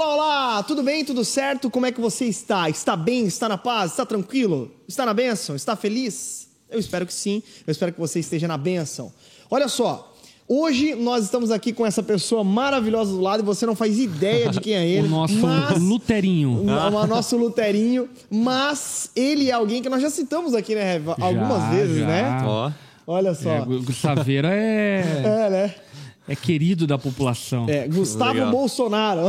Olá, olá! Tudo bem? Tudo certo? Como é que você está? Está bem? Está na paz? Está tranquilo? Está na bênção? Está feliz? Eu espero que sim. Eu espero que você esteja na bênção. Olha só, hoje nós estamos aqui com essa pessoa maravilhosa do lado e você não faz ideia de quem é ele. o nosso mas... Luterinho. O nosso Luterinho. Mas ele é alguém que nós já citamos aqui, né, Algumas Já, vezes, já. né? Ó. Olha só. É, o Gustaveira é, É, né? É querido da população. É, Gustavo Legal. Bolsonaro.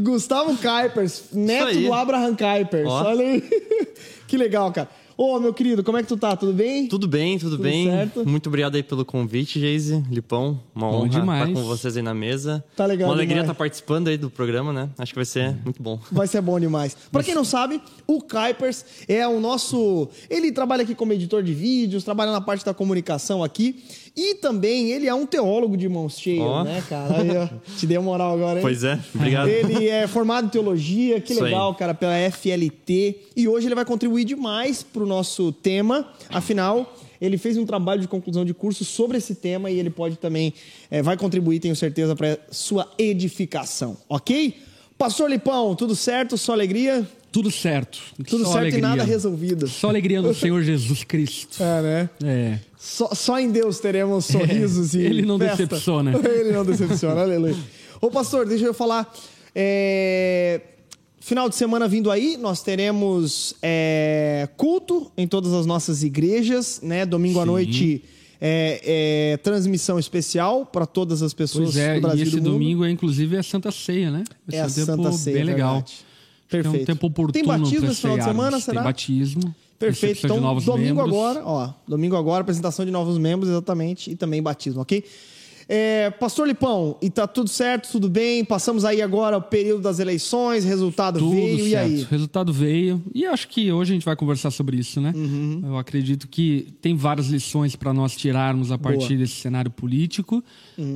Gustavo Kuipers, neto do Abraham Kuipers. Ó. Olha aí. que legal, cara. Ô, meu querido, como é que tu tá? Tudo bem? Tudo bem, tudo, bem. certo? Muito obrigado aí pelo convite, Geise, Lipão. Uma Bom honra demais. estar com vocês aí na mesa. Tá legal Uma alegria demais. estar participando aí do programa, né? Acho que vai ser muito bom. Vai ser bom demais. Pra quem não sabe, o Kuipers é o nosso. Ele trabalha aqui como editor de vídeos, trabalha na parte da comunicação aqui. E também ele é um teólogo de mãos cheias, Ó. né, cara? Aí, ó, te dei moral agora, hein? Pois é, obrigado. Ele é formado em teologia, que Isso legal, aí. cara, pela FLT. E hoje ele vai contribuir demais pro nosso tema. Afinal, ele fez um trabalho de conclusão de curso sobre esse tema e ele pode também, eh, vai contribuir, tenho certeza, para sua edificação, ok? Pastor Lipão, tudo certo? Só alegria? Tudo certo. Tudo Só certo alegria. e nada resolvido. Só alegria do Senhor Jesus Cristo. É, né? É. Só, só em Deus teremos sorrisos e Ele não festa. decepciona. Ele não decepciona, aleluia. Ô pastor, deixa eu falar. é, Final de semana vindo aí, nós teremos é, culto em todas as nossas igrejas, né? Domingo à Sim. noite, é, é, transmissão especial para todas as pessoas Pois é, do Brasil e esse do domingo é inclusive a Santa Ceia, né? É a Santa Ceia, bem legal. verdade. Que É um Perfeito. tempo oportuno Tem batismo esse final de semana, será? Tem batismo. Perfeito. Então, domingo membros. agora, ó. Domingo agora, apresentação de novos membros, exatamente. E também batismo, ok? É, Pastor Lipão, e tá tudo certo, tudo bem? Passamos aí agora o período das eleições, resultado Tudo veio, certo. e aí? Resultado veio. E acho que hoje a gente vai conversar sobre isso, né? Uhum. Eu acredito que tem várias lições para nós tirarmos a partir Boa. Uhum. desse cenário político.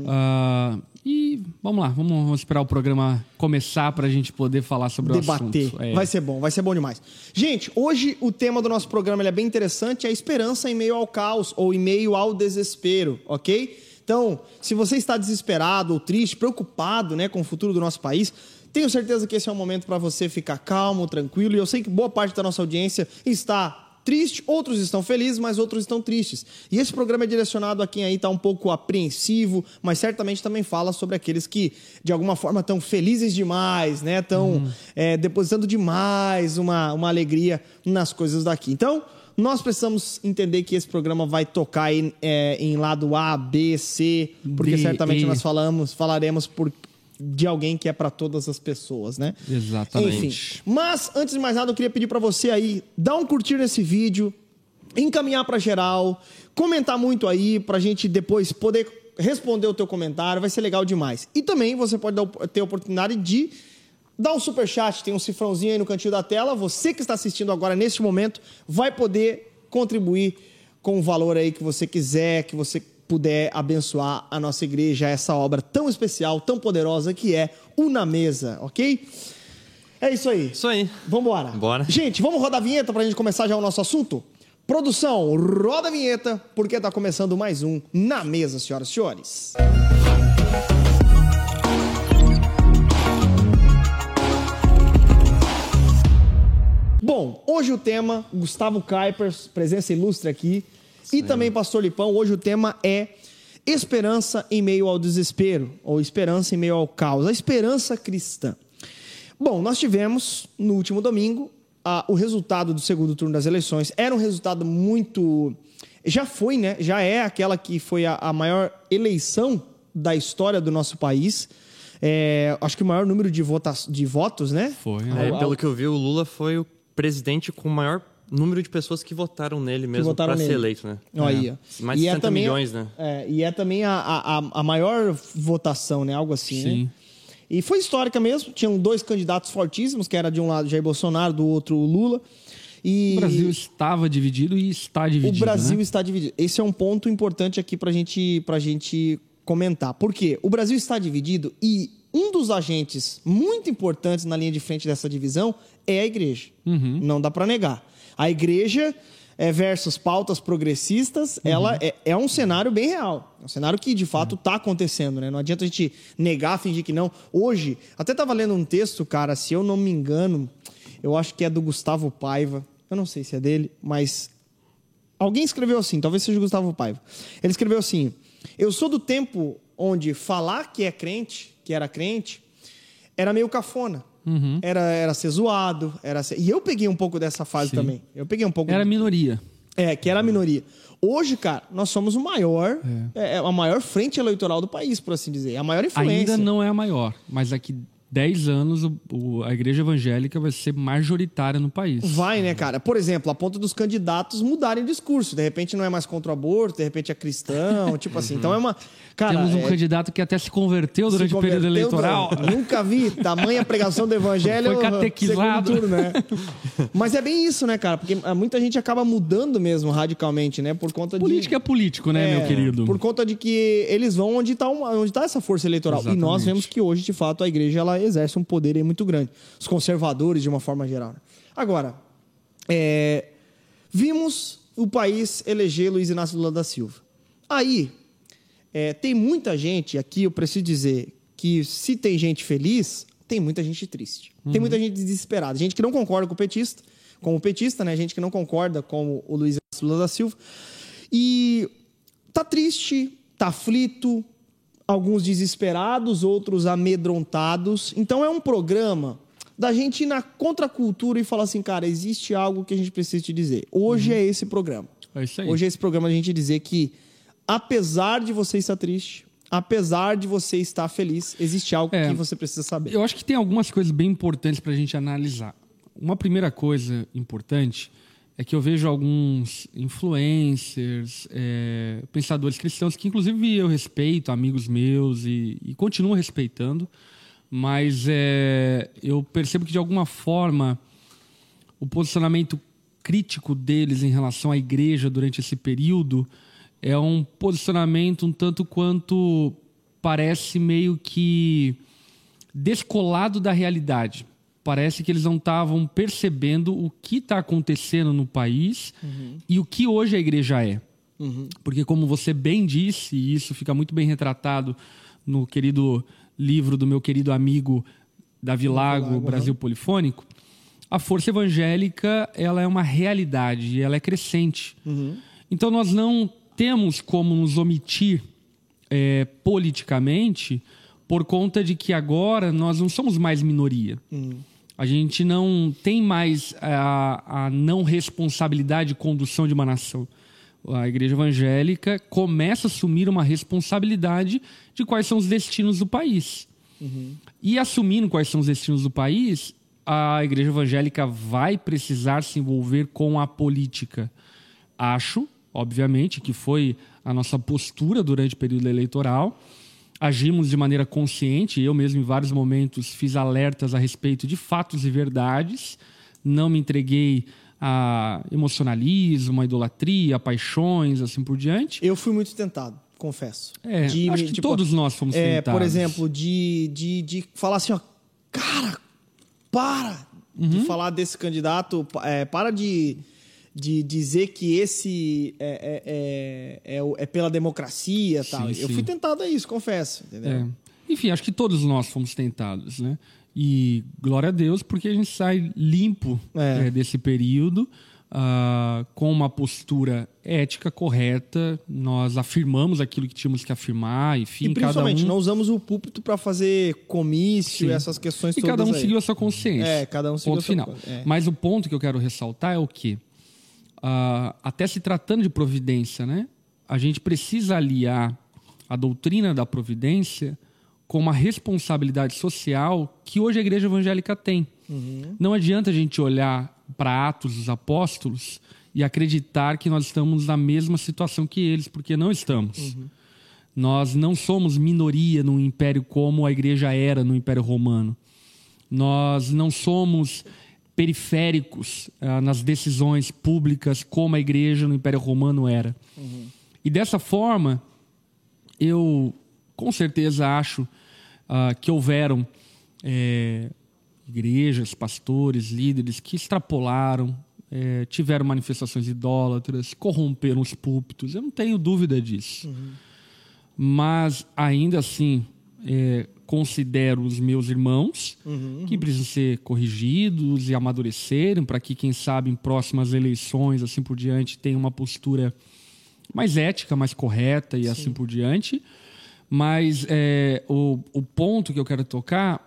Ah, e vamos lá, vamos, vamos esperar o programa começar para a gente poder falar sobre Debater. o assunto. É. Vai ser bom, vai ser bom demais. Gente, hoje o tema do nosso programa é bem interessante, é a esperança em meio ao caos ou em meio ao desespero, ok? Então, se você está desesperado ou triste, preocupado né, com o futuro do nosso país, tenho certeza que esse é um momento para você ficar calmo, tranquilo. E eu sei que boa parte da nossa audiência está triste, outros estão felizes, mas outros estão tristes. E esse programa é direcionado a quem aí está um pouco apreensivo, mas certamente também fala sobre aqueles que, de alguma forma, estão felizes demais, né? Estão é, depositando demais uma, uma alegria nas coisas daqui. Então, nós precisamos entender que esse programa vai tocar em, é, em lado A, B, C, porque D, certamente E. nós falamos, falaremos por, de alguém que é para todas as pessoas, né? Exatamente. Enfim, mas antes de mais nada, eu queria pedir para você aí dar um curtir nesse vídeo, encaminhar para geral, comentar muito aí pra gente depois poder responder o teu comentário, vai ser legal demais. E também você pode dar, ter a oportunidade de dar um super chat, tem um cifrãozinho aí no cantinho da tela. Você que está assistindo agora neste momento vai poder contribuir com o valor aí que você quiser, que você puder abençoar a nossa igreja, essa obra tão especial, tão poderosa que é o Na Mesa, ok? É isso aí. Isso aí. Vambora. Bora. Gente, vamos rodar a vinheta pra gente começar já o nosso assunto? Produção, roda a vinheta, porque tá começando mais um Na Mesa, senhoras e senhores. Bom, hoje o tema, Gustavo Kuipers, presença ilustre aqui, e também Pastor Lipão, hoje o tema é esperança em meio ao desespero, ou esperança em meio ao caos, a esperança cristã. Bom, nós tivemos no último domingo a- o resultado do segundo turno das eleições. Era um resultado muito. Já foi, né? Já é aquela que foi a, a maior eleição da história do nosso país. É, acho que o maior número de, vota de votos, né? Foi, É, né? pelo que eu vi, o Lula foi o presidente com o maior número de pessoas que votaram nele mesmo para ser eleito, né? Olha aí, ó. Mais de 60 milhões, né? É, e é também a, a, a maior votação, né? Algo assim, né? Sim. E foi histórica mesmo. Tinham dois candidatos fortíssimos, que era de um lado Jair Bolsonaro, do outro o Lula. E O Brasil estava dividido e está o dividido. Brasil né? está dividido. Esse é um ponto importante aqui pra gente, pra gente comentar. Por quê? O Brasil está dividido e um dos agentes muito importantes na linha de frente dessa divisão é a igreja. Uhum. Não dá pra negar. A igreja é, versus pautas progressistas, ela é, é um cenário bem real. É um cenário que, de fato, está acontecendo, né? Não adianta a gente negar, fingir que não. Hoje, até estava lendo um texto, cara, se eu não me engano, eu acho que é do Gustavo Paiva. Eu não sei se é dele, mas alguém escreveu assim, talvez seja o Gustavo Paiva. Ele escreveu assim: Eu sou do tempo onde falar que é crente, que era crente, era meio cafona. Uhum. Era, era ser zoado, era ser... E eu peguei um pouco dessa fase Sim. também. Eu peguei um pouco. Era minoria. É, que era a minoria. Hoje, cara, nós somos o maior, é. é a maior frente eleitoral do país, por assim dizer. A maior influência. Ainda não é a maior, mas daqui 10 anos o- o- a igreja evangélica vai ser majoritária no país. Vai, né, cara? Por exemplo, a ponto dos candidatos mudarem o discurso. De repente não é mais contra o aborto, de repente é cristão, tipo assim. Então é uma. Cara, Temos um é- candidato que até se converteu se durante o período converteu, eleitoral. Nunca vi tamanha pregação do evangelho. Foi catequizado. turno, né? Mas é bem isso, né, cara? Porque ah, muita gente acaba mudando mesmo radicalmente, né? Por conta Política é de. político, né, É, meu querido? Por conta de que eles vão onde está onde tá essa força eleitoral. E nós Exatamente. vemos que hoje, de fato, a igreja ela exerce um poder muito grande. Os conservadores, de uma forma geral. né? Agora, é, vimos o país eleger Luiz Inácio Lula da Silva. Aí, é, tem muita gente aqui, eu preciso dizer, que se tem gente feliz, tem muita gente triste. Tem muita gente desesperada. Gente que não concorda com o petista, com o petista, né? Gente que não concorda com o Luiz Lula da Silva. E tá triste, tá aflito, alguns desesperados, outros amedrontados. Então é um programa da gente ir na contracultura e falar assim, cara, existe algo que a gente precisa te dizer. Hoje é esse programa. É isso aí. Hoje é esse programa a gente dizer que, apesar de você estar triste, apesar de você estar feliz, existe algo É. que você precisa saber. Eu acho que tem algumas coisas bem importantes para a gente analisar. Uma primeira coisa importante é que eu vejo alguns influencers, é, pensadores cristãos, que inclusive eu respeito, amigos meus, e, e continuo respeitando, mas é, eu percebo que de alguma forma o posicionamento crítico deles em relação à igreja durante esse período é um posicionamento um tanto quanto parece meio que descolado da realidade. Parece que eles não estavam percebendo o que está acontecendo no país e o que hoje a igreja é. Porque, como você bem disse, e isso fica muito bem retratado no querido livro do meu querido amigo Davi Lago, Lago, Brasil Polifônico, a força evangélica ela é uma realidade e ela é crescente. Então, nós não temos como nos omitir é, politicamente por conta de que agora nós não somos mais minoria. A gente não tem mais a, a não responsabilidade de condução de uma nação. A igreja evangélica começa a assumir uma responsabilidade de quais são os destinos do país. E assumindo quais são os destinos do país, a igreja evangélica vai precisar se envolver com a política. Acho, obviamente, que foi a nossa postura durante o período eleitoral. Agimos de maneira consciente, eu mesmo em vários momentos fiz alertas a respeito de fatos e verdades, não me entreguei a emocionalismo, a idolatria, a paixões, assim por diante. Eu fui muito tentado, confesso. É, De acho que tipo, todos nós fomos É, tentados. por exemplo, de, de, de falar assim, ó, cara, para Uhum. de falar desse candidato, é, para de, de dizer que esse é, é, é, é, é pela democracia e tal. Sim, Eu sim. fui tentado a isso, confesso, entendeu? É. Enfim, acho que todos nós fomos tentados, né? E glória a Deus, porque a gente sai limpo É. eh, desse período, ah, com uma postura ética correta. Nós afirmamos aquilo que tínhamos que afirmar, enfim, E principalmente, um, não usamos o púlpito para fazer comício Sim. e essas questões e todas cada um aí. seguiu a sua consciência. É, cada um seguiu Ponto final. é. Mas o ponto que eu quero ressaltar é o quê? Ah, até se tratando de providência, né? A gente precisa aliar a doutrina da providência com uma responsabilidade social que hoje a igreja evangélica tem. Uhum. Não adianta a gente olhar para Atos dos Apóstolos e acreditar que nós estamos na mesma situação que eles, porque não estamos. Uhum. Nós não somos minoria no império como a igreja era no Império Romano. Nós não somos periféricos ah, nas decisões públicas como a igreja no Império Romano era. E dessa forma, eu com certeza acho ah, que houveram eh, igrejas, pastores, líderes que extrapolaram, é, tiveram manifestações idólatras, corromperam os púlpitos, eu não tenho dúvida disso. Uhum. Mas ainda assim, é, considero os meus irmãos uhum. que precisam ser corrigidos e amadurecerem para que, quem sabe, em próximas eleições, assim por diante, tenham uma postura mais ética, mais correta e Sim. assim por diante. Mas é, o, o ponto que eu quero tocar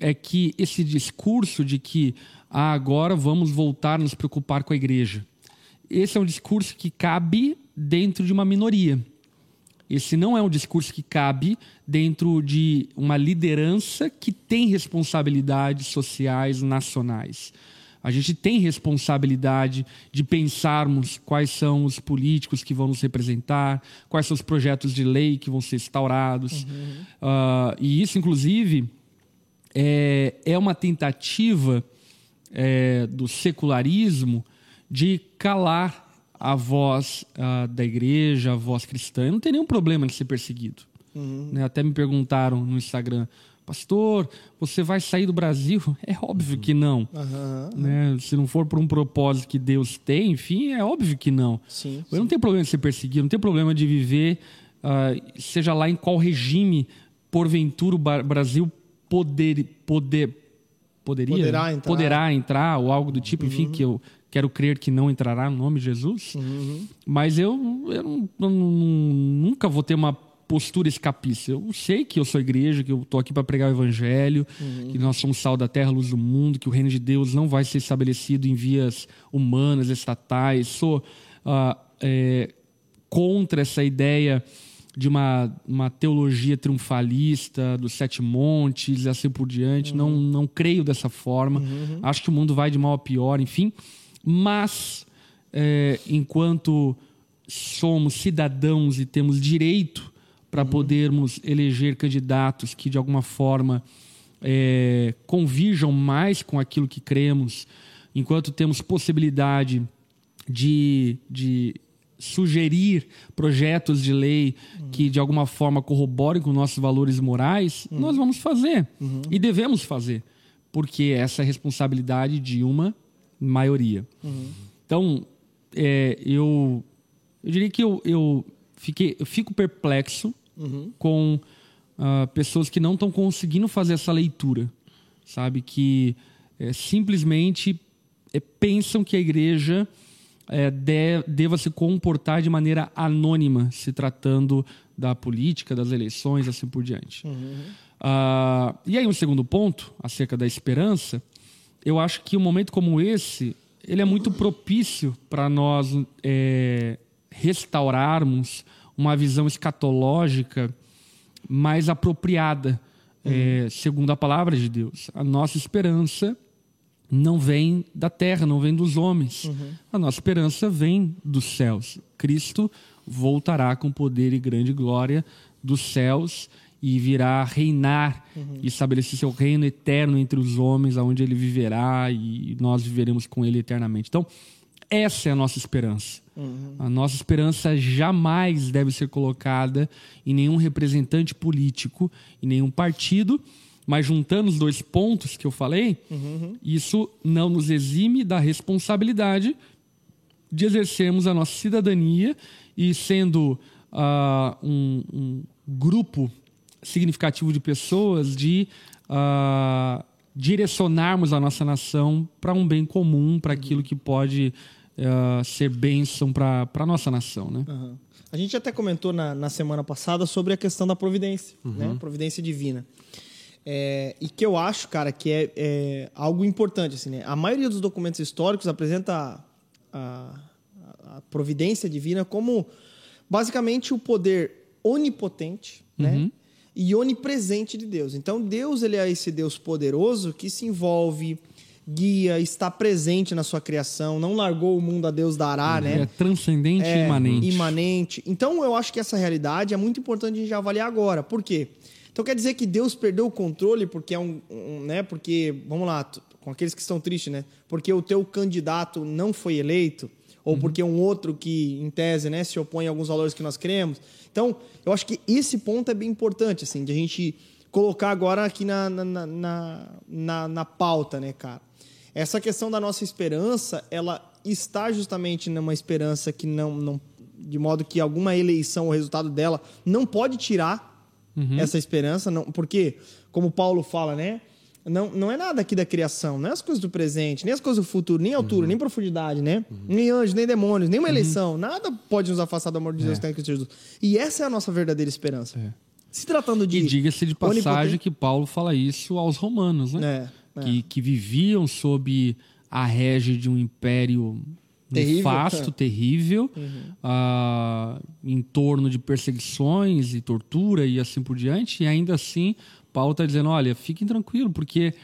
é que esse discurso de que ah, agora vamos voltar a nos preocupar com a igreja. Esse é um discurso que cabe dentro de uma minoria. Esse não é um discurso que cabe dentro de uma liderança que tem responsabilidades sociais nacionais. A gente tem responsabilidade de pensarmos quais são os políticos que vão nos representar, quais são os projetos de lei que vão ser instaurados. Uhum. Uh, e isso, inclusive, é, é uma tentativa é, do secularismo de calar a voz uh, da igreja, a voz cristã. Eu não tem nenhum problema de ser perseguido. Uhum. Né? Até me perguntaram no Instagram, pastor, você vai sair do Brasil? É óbvio que não. Uhum. Né? Se não for por um propósito que Deus tem, enfim, é óbvio que não. Sim, Eu sim. não tenho problema de ser perseguido, não tenho problema de viver, uh, seja lá em qual regime, porventura, o Brasil poder, poder, poderia, poderá entrar. poderá entrar, ou algo do tipo, enfim, uhum. que eu quero crer que não entrará no nome de Jesus. Uhum. Mas eu, eu, não, eu nunca vou ter uma postura escapista. Eu sei que eu sou igreja, que eu estou aqui para pregar o evangelho, uhum. que nós somos sal da terra, luz do mundo, que o reino de Deus não vai ser estabelecido em vias humanas, estatais. Sou uh, é, contra essa ideia de uma, uma teologia triunfalista dos sete montes e assim por diante. Uhum. Não, não creio dessa forma. Uhum. Acho que o mundo vai de mal a pior, enfim. Mas, é, enquanto somos cidadãos e temos direito para uhum. podermos eleger candidatos que de alguma forma é, convirjam mais com aquilo que cremos, enquanto temos possibilidade de, de sugerir projetos de lei uhum. que de alguma forma corroborem com nossos valores morais, uhum. nós vamos fazer uhum. e devemos fazer, porque essa é a responsabilidade de uma maioria. Uhum. Então, é, eu, eu diria que eu, eu, fiquei, eu fico perplexo uhum. com uh, pessoas que não estão conseguindo fazer essa leitura, sabe? Que é, simplesmente é, pensam que a igreja é, de, deva se comportar de maneira anônima, se tratando da política, das eleições, assim por diante. Uhum. Uh, e aí, um segundo ponto, acerca da esperança, eu acho que um momento como esse, ele é muito propício para nós é, restaurarmos uma visão escatológica mais apropriada, é, segundo a palavra de Deus. A nossa esperança não vem da terra, não vem dos homens. Uhum. A nossa esperança vem dos céus. Cristo voltará com poder e grande glória dos céus e virá reinar uhum. e estabelecer seu reino eterno entre os homens, aonde ele viverá e nós viveremos com ele eternamente. Então, essa é a nossa esperança. Uhum. A nossa esperança jamais deve ser colocada em nenhum representante político, em nenhum partido, mas juntando os dois pontos que eu falei, uhum. isso não nos exime da responsabilidade de exercermos a nossa cidadania e sendo uh, um, um, grupo significativo de pessoas de uh, direcionarmos a nossa nação para um bem comum, para aquilo que pode uh, ser bênção para a nossa nação. Né? Uhum. A gente até comentou na, na semana passada sobre a questão da providência, uhum. né? providência divina. É, e que eu acho, cara, que é, é, algo importante. Assim, né? A maioria dos documentos históricos apresenta a, a, a providência divina como basicamente o poder onipotente, né? uhum. né? E onipresente de Deus. Então, Deus ele é esse Deus poderoso que se envolve, guia, está presente na sua criação, não largou o mundo a Deus dará, é, né? É transcendente é, e imanente. Imanente. Então, eu acho que essa realidade é muito importante a gente avaliar agora. Por quê? Então, quer dizer que Deus perdeu o controle porque é um, um né? Porque, vamos lá, com aqueles que estão tristes, né? Porque o teu candidato não foi eleito ou uhum. porque um outro que, em tese, né, se opõe a alguns valores que nós queremos. Então, eu acho que esse ponto é bem importante, assim, de a gente colocar agora aqui na, na, na, na, na pauta, né, cara? Essa questão da nossa esperança, ela está justamente numa esperança que não, não de modo que alguma eleição, o resultado dela não pode tirar essa esperança, não, porque como Paulo fala, né? Não, não é nada aqui da criação, não é as coisas do presente, nem as coisas do futuro, nem altura, nem profundidade, né? Nem anjos, nem demônios, nem uma eleição. Nada pode nos afastar do amor de Deus que tem em Cristo Jesus. E essa é a nossa verdadeira esperança. Se tratando de. E diga-se de passagem onipotente- que Paulo fala isso aos romanos, né? É, é. Que, que viviam sob a rege de um império Terrível. nefasto, terrível, Uhum. ah, em torno de perseguições e tortura e assim por diante. E ainda assim, Paulo está dizendo: olha, fiquem tranquilos, porque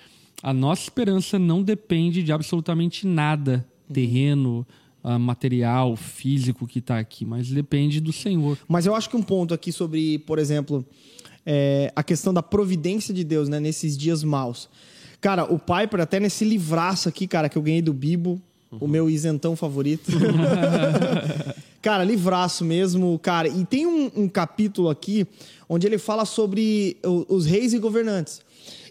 a nossa esperança não depende de absolutamente nada Uhum. terreno, ah, material, físico que está aqui, mas depende do Senhor. Mas eu acho que um ponto aqui sobre, por exemplo, é, a questão da providência de Deus, né, nesses dias maus. Cara, o Piper, até nesse livraço aqui, cara, que eu ganhei do Bibo, o meu isentão favorito. cara, livraço mesmo, cara. E tem um, um capítulo aqui onde ele fala sobre os reis e governantes.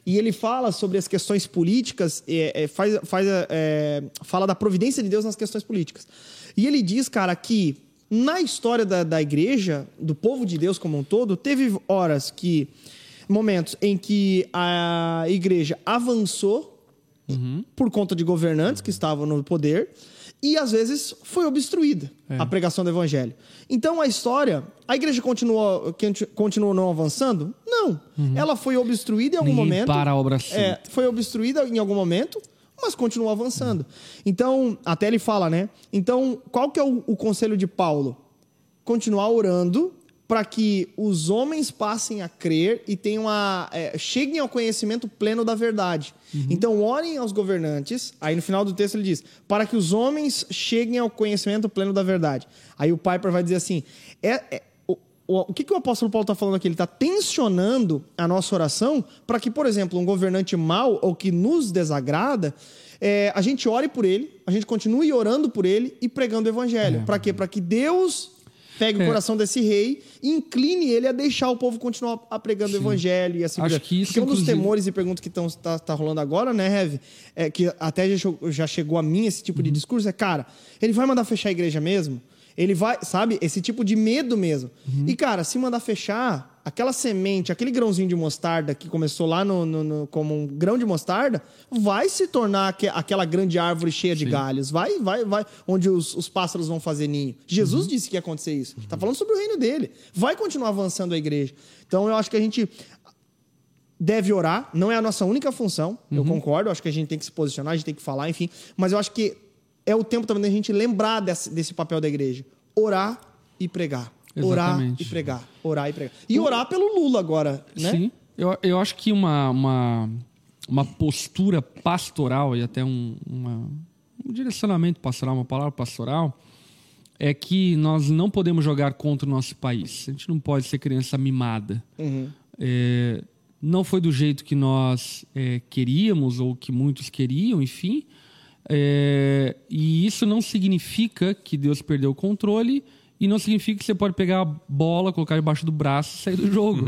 E ele fala sobre as questões políticas, é, é, faz, faz, é, fala da providência de Deus nas questões políticas. E ele diz, cara, que na história da, da igreja, do povo de Deus como um todo, teve horas que. momentos em que a igreja avançou por conta de governantes que estavam no poder e às vezes foi obstruída a pregação do evangelho. Então a história, a igreja continuou, continuou não avançando? Não. Ela foi obstruída em algum Ninguém momento. para a obra. É, foi obstruída em algum momento, mas continuou avançando. Então, até ele fala, né? Então, qual que é o, o conselho de Paulo? Continuar orando para que os homens passem a crer e tenham a, é, cheguem ao conhecimento pleno da verdade. Então, orem aos governantes. Aí, no final do texto, ele diz: para que os homens cheguem ao conhecimento pleno da verdade. Aí, o Piper vai dizer assim: é, é- o, o, o que, que o apóstolo Paulo está falando aqui? Ele está tensionando a nossa oração para que, por exemplo, um governante mau ou que nos desagrada, é, a gente ore por ele, a gente continue orando por ele e pregando o evangelho. Para quê? Para que Deus pegue o É. coração desse rei e incline ele a deixar o povo continuar pregando o evangelho e assim por Acho que isso, Porque um dos inclusive- temores e perguntas que estão tá, tá rolando agora, né, Heavy, é que até já, chegou- já chegou a mim esse tipo de Uhum. discurso, é, cara, ele vai mandar fechar a igreja mesmo? Ele vai, sabe, esse tipo de medo mesmo. Uhum. E, cara, se mandar fechar, aquela semente, aquele grãozinho de mostarda que começou lá no, no- no- como um grão de mostarda, vai se tornar aque- aquela grande árvore cheia de galhos. Vai, vai, vai, onde os, os pássaros vão fazer ninho. Jesus Uhum. disse que ia acontecer isso. Tá falando sobre o reino dele. Vai continuar avançando a igreja. Então, eu acho que a gente deve orar, não é a nossa única função, eu Uhum. concordo, eu acho que a gente tem que se posicionar, a gente tem que falar, enfim, mas eu acho que é o tempo também da gente lembrar desse, desse papel da igreja. Orar e pregar. Orar Exatamente. e pregar. Orar e pregar. E orar pelo Lula agora, né? Sim. Eu, eu acho que uma, uma, uma postura pastoral e até um, uma- um direcionamento pastoral, uma palavra pastoral, é que nós não podemos jogar contra o nosso país. A gente não pode ser criança mimada. É, não foi do jeito que nós é, queríamos ou que muitos queriam, enfim. É, e isso não significa que Deus perdeu o controle e não significa que você pode pegar a bola, colocar debaixo do braço e sair do jogo.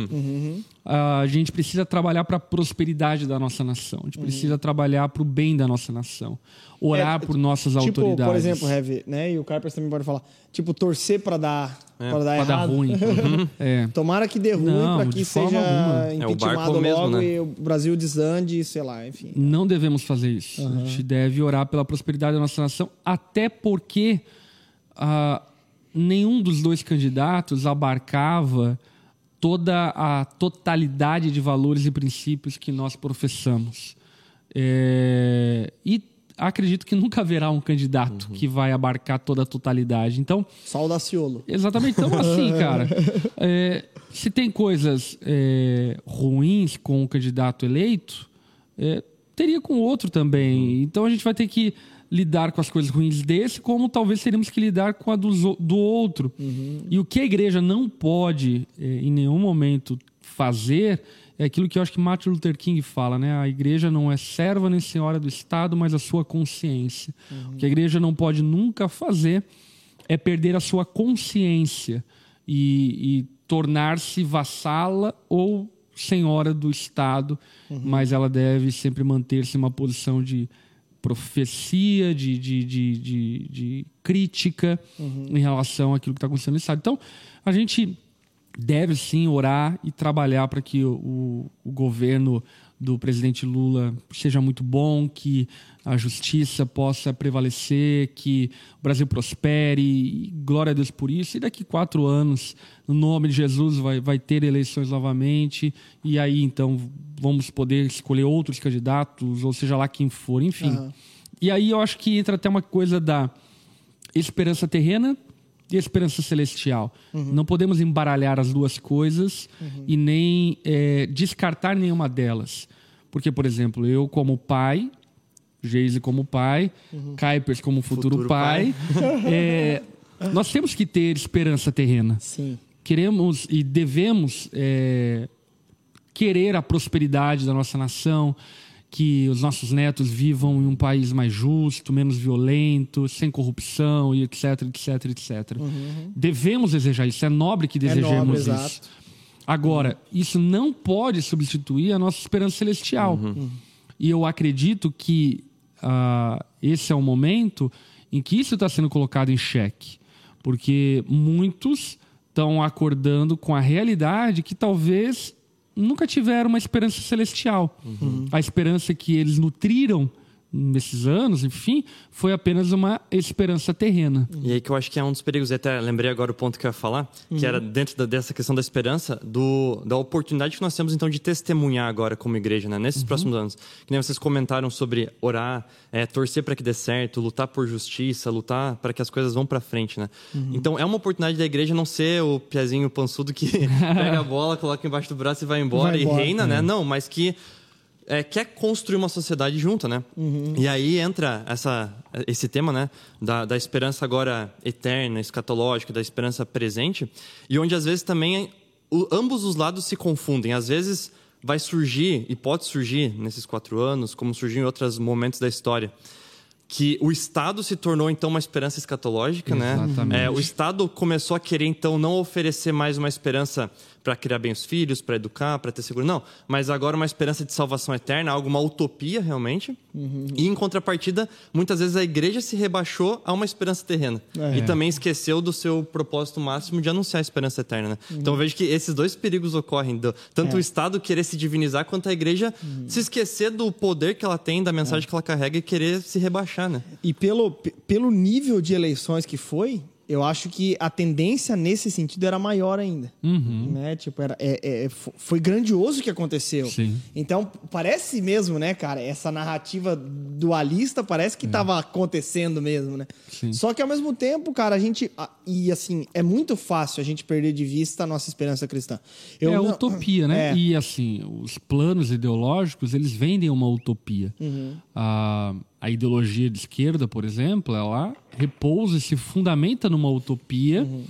A gente precisa trabalhar para a prosperidade da nossa nação. A gente precisa trabalhar para o bem da nossa nação. Orar É, por nossas tipo, autoridades. por exemplo, Heavy, né? E o Carpers também pode falar. Tipo, torcer pra dar, pra dar Para dar ruim. é. Tomara que dê ruim de que seja alguma. É, o impeachmentado barco mesmo, logo né? e o Brasil desande, sei lá, enfim. Não devemos fazer isso. A gente deve orar pela prosperidade da nossa nação, até porque ah, nenhum dos dois candidatos abarcava toda a totalidade de valores e princípios que nós professamos. É, e acredito que nunca haverá um candidato que vai abarcar toda a totalidade. Então, Só o Daciolo. Exatamente. Então, assim, cara, é, se tem coisas é, ruins com o candidato eleito, é, teria com o outro também. Então, a gente vai ter que lidar com as coisas ruins desse, como talvez teríamos que lidar com a dos o- do, outro. E o que a igreja não pode, é, em nenhum momento, fazer é aquilo que eu acho que Martin Luther King fala, né? A igreja não é serva nem senhora do Estado, mas a sua consciência. O que a igreja não pode nunca fazer é perder a sua consciência e, e tornar-se vassala ou senhora do Estado, mas ela deve sempre manter-se uma posição de profecia, de, de, de, de, de crítica em relação àquilo que está acontecendo no Estado. Então, a gente deve sim orar e trabalhar para que o, o governo do presidente Lula seja muito bom, que a justiça possa prevalecer, que o Brasil prospere, e glória a Deus por isso. E daqui quatro anos, no nome de Jesus, vai, vai ter eleições novamente, e aí então vamos poder escolher outros candidatos, ou seja lá quem for, enfim. Aham. E aí eu acho que entra até uma coisa da esperança terrena e esperança celestial. Não podemos embaralhar as duas coisas e nem eh, descartar nenhuma delas. Porque, por exemplo, eu como pai, Geise como pai, Kuipers como futuro, Futuro pai, eh, nós temos que ter esperança terrena Sim. queremos e devemos é, querer a prosperidade da nossa nação, que os nossos netos vivam em um país mais justo, menos violento, sem corrupção e etc, etc, etc. Devemos desejar isso, é nobre que desejemos Uhum. nobre, isso. exato. Agora, isso não pode substituir a nossa esperança celestial. E eu acredito que ah, esse é o momento em que isso está sendo colocado em xeque. Porque muitos estão acordando com a realidade que talvez nunca tiveram uma esperança celestial. A esperança que eles nutriram nesses anos, enfim, foi apenas uma esperança terrena. E aí que eu acho que é um dos perigos, e até lembrei agora o ponto que eu ia falar, que era dentro da- dessa questão da esperança, do, da oportunidade que nós temos então de testemunhar agora como igreja, né, nesses próximos anos. Que nem vocês comentaram sobre orar, é, torcer para que dê certo, lutar por justiça, lutar para que as coisas vão para frente, né? Então é uma oportunidade da igreja não ser o piazinho pançudo que pega a bola, coloca embaixo do braço e vai embora, Vai e embora. reina, né? Não, mas que é, quer construir uma sociedade junta, né? E aí entra essa, esse tema, né? Da, da esperança agora eterna, escatológica, da esperança presente, e onde às vezes também o- ambos os lados se confundem. Às vezes vai surgir, e pode surgir nesses quatro anos, como surgiu em outros momentos da história, que o Estado se tornou então uma esperança escatológica, né? Exatamente. É, o Estado começou a querer então não oferecer mais uma esperança para criar bem os filhos, para educar, para ter seguro, não, mas agora uma esperança de salvação eterna, algo uma utopia realmente. E em contrapartida, muitas vezes a igreja se rebaixou a uma esperança terrena É. e também esqueceu do seu propósito máximo de anunciar a esperança eterna. Né? Então eu vejo que esses dois perigos ocorrem, do- tanto o Estado querer se divinizar quanto a igreja se esquecer do poder que ela tem, da mensagem que ela carrega e querer se rebaixar, né? E pelo, pelo nível de eleições que foi, eu acho que a tendência nesse sentido era maior ainda. Né? Tipo, era, é- é- fo- foi grandioso o que aconteceu. Sim. Então, parece mesmo, né, cara? Essa narrativa dualista parece que estava acontecendo mesmo, né? Sim. Só que ao mesmo tempo, cara, a gente. a- E assim, é muito fácil a gente perder de vista a nossa esperança cristã. Eu é não- utopia, né? É. E assim, os planos ideológicos, eles vendem uma utopia. Uhum. A, a ideologia de esquerda, por exemplo, ela repousa e se fundamenta numa utopia Uhum.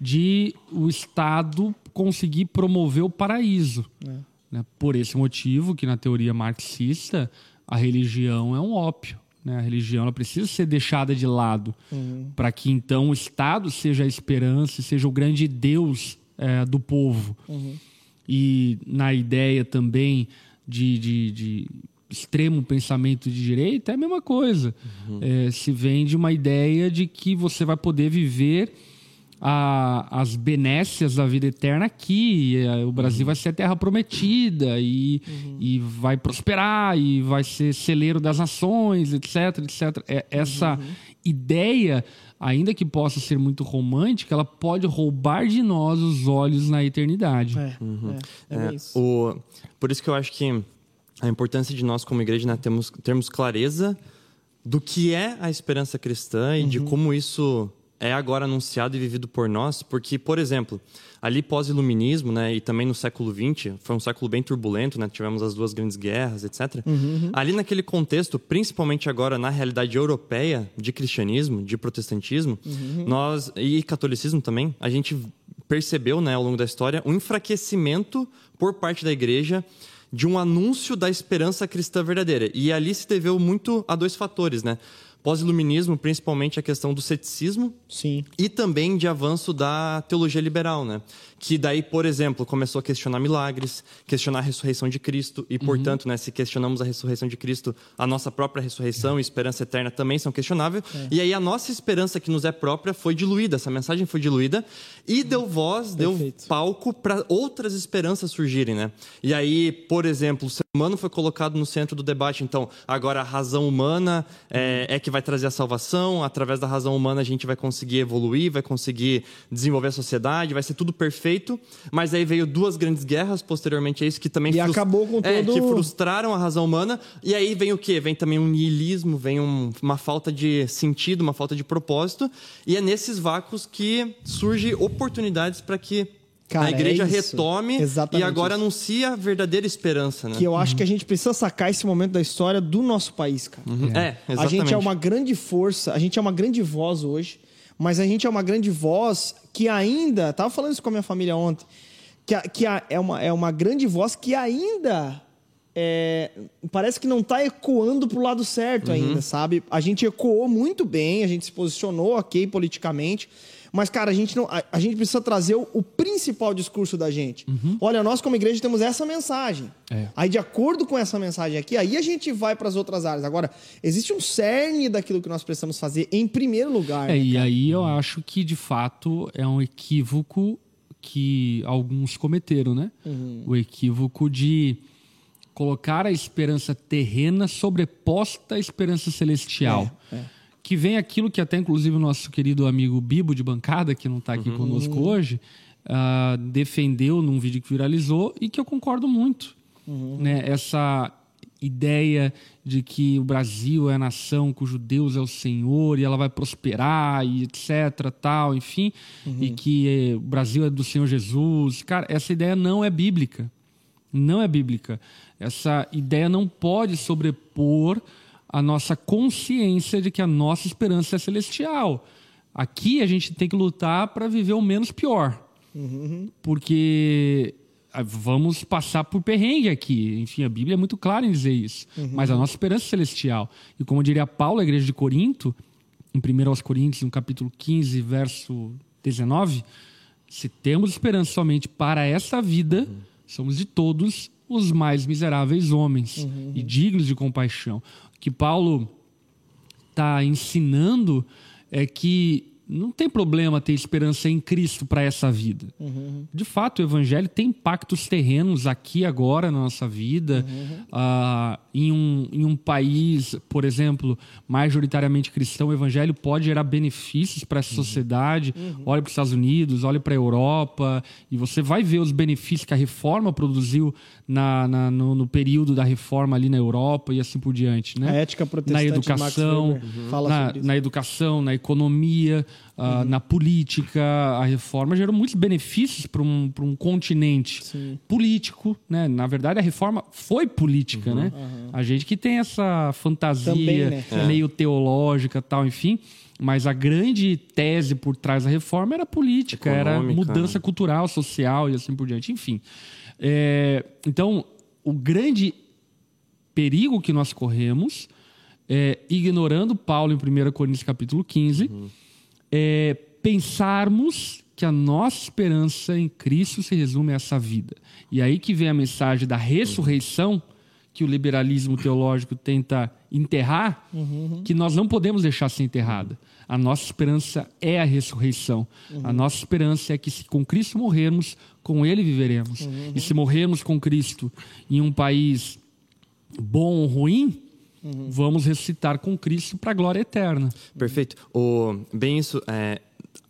de o Estado conseguir promover o paraíso. É. né? Por esse motivo que na teoria marxista a religião é um ópio. Né? A religião ela precisa ser deixada de lado Uhum. para que então o Estado seja a esperança, seja o grande Deus eh, do povo. E na ideia também de, de, de extremo pensamento de direita é a mesma coisa. Eh, se vende uma ideia de que você vai poder viver a- as benécias da vida eterna aqui. eh, O Brasil vai ser a terra prometida e, e vai prosperar e vai ser celeiro das nações, etc, etc. É, essa ideia, ainda que possa ser muito romântica, ela pode roubar de nós os olhos na eternidade. É, é, é, É, isso. o, por isso que eu acho que a importância de nós, como igreja, né, termos, termos clareza do que é a esperança cristã e de como isso é agora anunciado e vivido por nós. Porque, por exemplo, ali pós-iluminismo, né, e também no século XX, foi um século bem turbulento, né, tivemos as duas grandes guerras, etc. Ali naquele contexto, principalmente agora na realidade europeia de cristianismo, de protestantismo, nós e catolicismo também, a gente percebeu, né, ao longo da história, um enfraquecimento por parte da igreja de um anúncio da esperança cristã verdadeira. E ali se deveu muito a dois fatores, né? Pós-iluminismo, principalmente a questão do ceticismo Sim. e também de avanço da teologia liberal, né? Que daí, por exemplo, começou a questionar milagres, questionar a ressurreição de Cristo e, portanto, né, se questionamos a ressurreição de Cristo, a nossa própria ressurreição e esperança eterna também são questionáveis. E aí a nossa esperança que nos é própria foi diluída, essa mensagem foi diluída e deu voz, deu Perfeito. palco para outras esperanças surgirem, né? E aí, por exemplo, o ser humano foi colocado no centro do debate. Então, agora a razão humana é, é que vai trazer a salvação. Através da razão humana a gente vai conseguir evoluir, vai conseguir desenvolver a sociedade, vai ser tudo perfeito. Mas aí veio duas grandes guerras posteriormente a isso que também E acabou com é, todo- que frustraram a razão humana. E aí vem o quê? Vem também um niilismo, vem um- uma falta de sentido, uma falta de propósito. E é nesses vácuos que surgem oportunidades para que Cara, a igreja é retome Exatamente e agora isso. anuncia a verdadeira esperança, né? Que eu acho que a gente precisa sacar esse momento da história do nosso país, cara. Uhum. É, exatamente. A gente é uma grande força, a gente é uma grande voz hoje, mas a gente é uma grande voz que ainda. Tava falando isso com a minha família ontem. Que, que é, uma, é uma grande voz que ainda. É, parece que não tá ecoando pro lado certo ainda, sabe? A gente ecoou muito bem, a gente se posicionou ok politicamente. Mas, cara, a gente, não, a, a gente precisa trazer o, o principal discurso da gente. Olha, nós como igreja temos essa mensagem. É. Aí, de acordo com essa mensagem aqui, aí a gente vai para as outras áreas. Agora, existe um cerne daquilo que nós precisamos fazer em primeiro lugar. É, né, e aí eu acho que, de fato, é um equívoco que alguns cometeram, né? Uhum. O equívoco de colocar a esperança terrena sobreposta à esperança celestial. É, Que vem aquilo que até, inclusive, o nosso querido amigo Bibo de bancada, que não está aqui conosco hoje, ah, defendeu num vídeo que viralizou e que eu concordo muito. Né? Essa ideia de que o Brasil é a nação cujo Deus é o Senhor e ela vai prosperar e etc, tal, enfim, e que o Brasil é do Senhor Jesus. Cara, essa ideia não é bíblica. Não é bíblica. Essa ideia não pode sobrepor a nossa consciência de que a nossa esperança é celestial. Aqui a gente tem que lutar para viver o menos pior. Porque ah, vamos passar por perrengue aqui. Enfim, a Bíblia é muito clara em dizer isso. Mas a nossa esperança é celestial. E como diria Paulo, a igreja de Corinto, em 1 aos Coríntios, no capítulo 15, verso 19, se temos esperança somente para essa vida, somos de todos os mais miseráveis homens e dignos de compaixão. O que Paulo está ensinando é que não tem problema ter esperança em Cristo para essa vida. De fato, o Evangelho tem impactos terrenos aqui agora na nossa vida. Ah, em, um, em um país, por exemplo, majoritariamente cristão, o Evangelho pode gerar benefícios para essa sociedade. Olhe para os Estados Unidos, olhe para a Europa, e você vai ver os benefícios que a reforma produziu na, na- no, no período da reforma ali na Europa e assim por diante. Né? A ética na protestante Max educação, na, na educação, na economia, ah, na política, a reforma gerou muitos benefícios para um, pra um continente político, né? Na verdade, a reforma foi política, né? A gente que tem essa fantasia Também, né? meio teológica, tal, enfim. Mas a grande tese por trás da reforma era política, era Econômica, mudança cultural, social e assim por diante. Enfim. É, então, o grande perigo que nós corremos, é, ignorando Paulo em 1 Coríntios capítulo 15, é pensarmos que a nossa esperança em Cristo se resume a essa vida. E aí que vem a mensagem da ressurreição, que o liberalismo teológico tenta enterrar, que nós não podemos deixar ser enterrada. A nossa esperança é a ressurreição. A nossa esperança é que se com Cristo morrermos, com Ele viveremos. E se morrermos com Cristo em um país bom ou ruim, vamos ressuscitar com Cristo para a glória eterna. Perfeito. O, bem isso, é,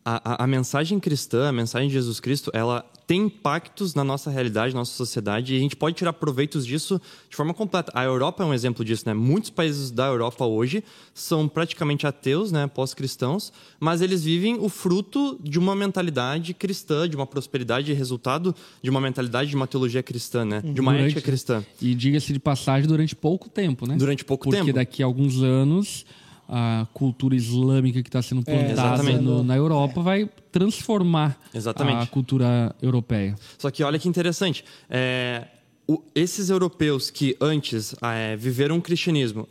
a, a- a mensagem cristã, a mensagem de Jesus Cristo, ela tem impactos na nossa realidade, na nossa sociedade, e a gente pode tirar proveitos disso de forma completa. A Europa é um exemplo disso, né? Muitos países da Europa hoje são praticamente ateus, né? Pós-cristãos, mas eles vivem o fruto de uma mentalidade cristã, de uma prosperidade, resultado de uma mentalidade, de uma teologia cristã, né? De uma Durante- ética cristã. E diga-se de passagem, durante pouco tempo, né? Durante pouco Porque tempo. daqui a alguns anos, a cultura islâmica que está sendo plantada exatamente. no- na Europa vai transformar Exatamente. a cultura europeia. Só que olha que interessante. é, o- esses europeus que antes é, viveram o cristianismo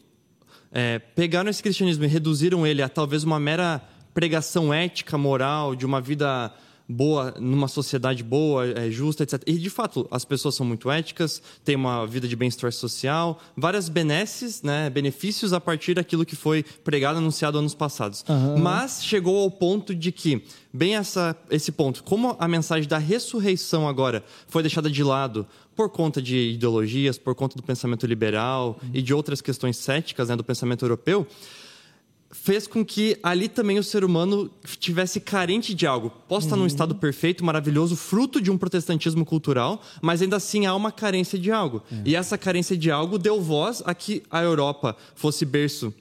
é, pegaram esse cristianismo e reduziram ele a talvez uma mera pregação ética, moral, de uma vida boa, numa sociedade boa, é, justa, etc. E, de fato, as pessoas são muito éticas, têm uma vida de bem-estar social, várias benesses, né, benefícios a partir daquilo que foi pregado, anunciado anos passados. Uhum. Mas chegou ao ponto de que, bem essa, esse ponto, como a mensagem da ressurreição agora foi deixada de lado por conta de ideologias, por conta do pensamento liberal uhum. e de outras questões céticas né, do pensamento europeu, fez com que ali também o ser humano tivesse carente de algo. Posso uhum. estar num uhum. estado perfeito, maravilhoso, fruto de um protestantismo cultural, mas ainda assim há uma carência de algo. É. E essa carência de algo deu voz a que a Europa fosse berço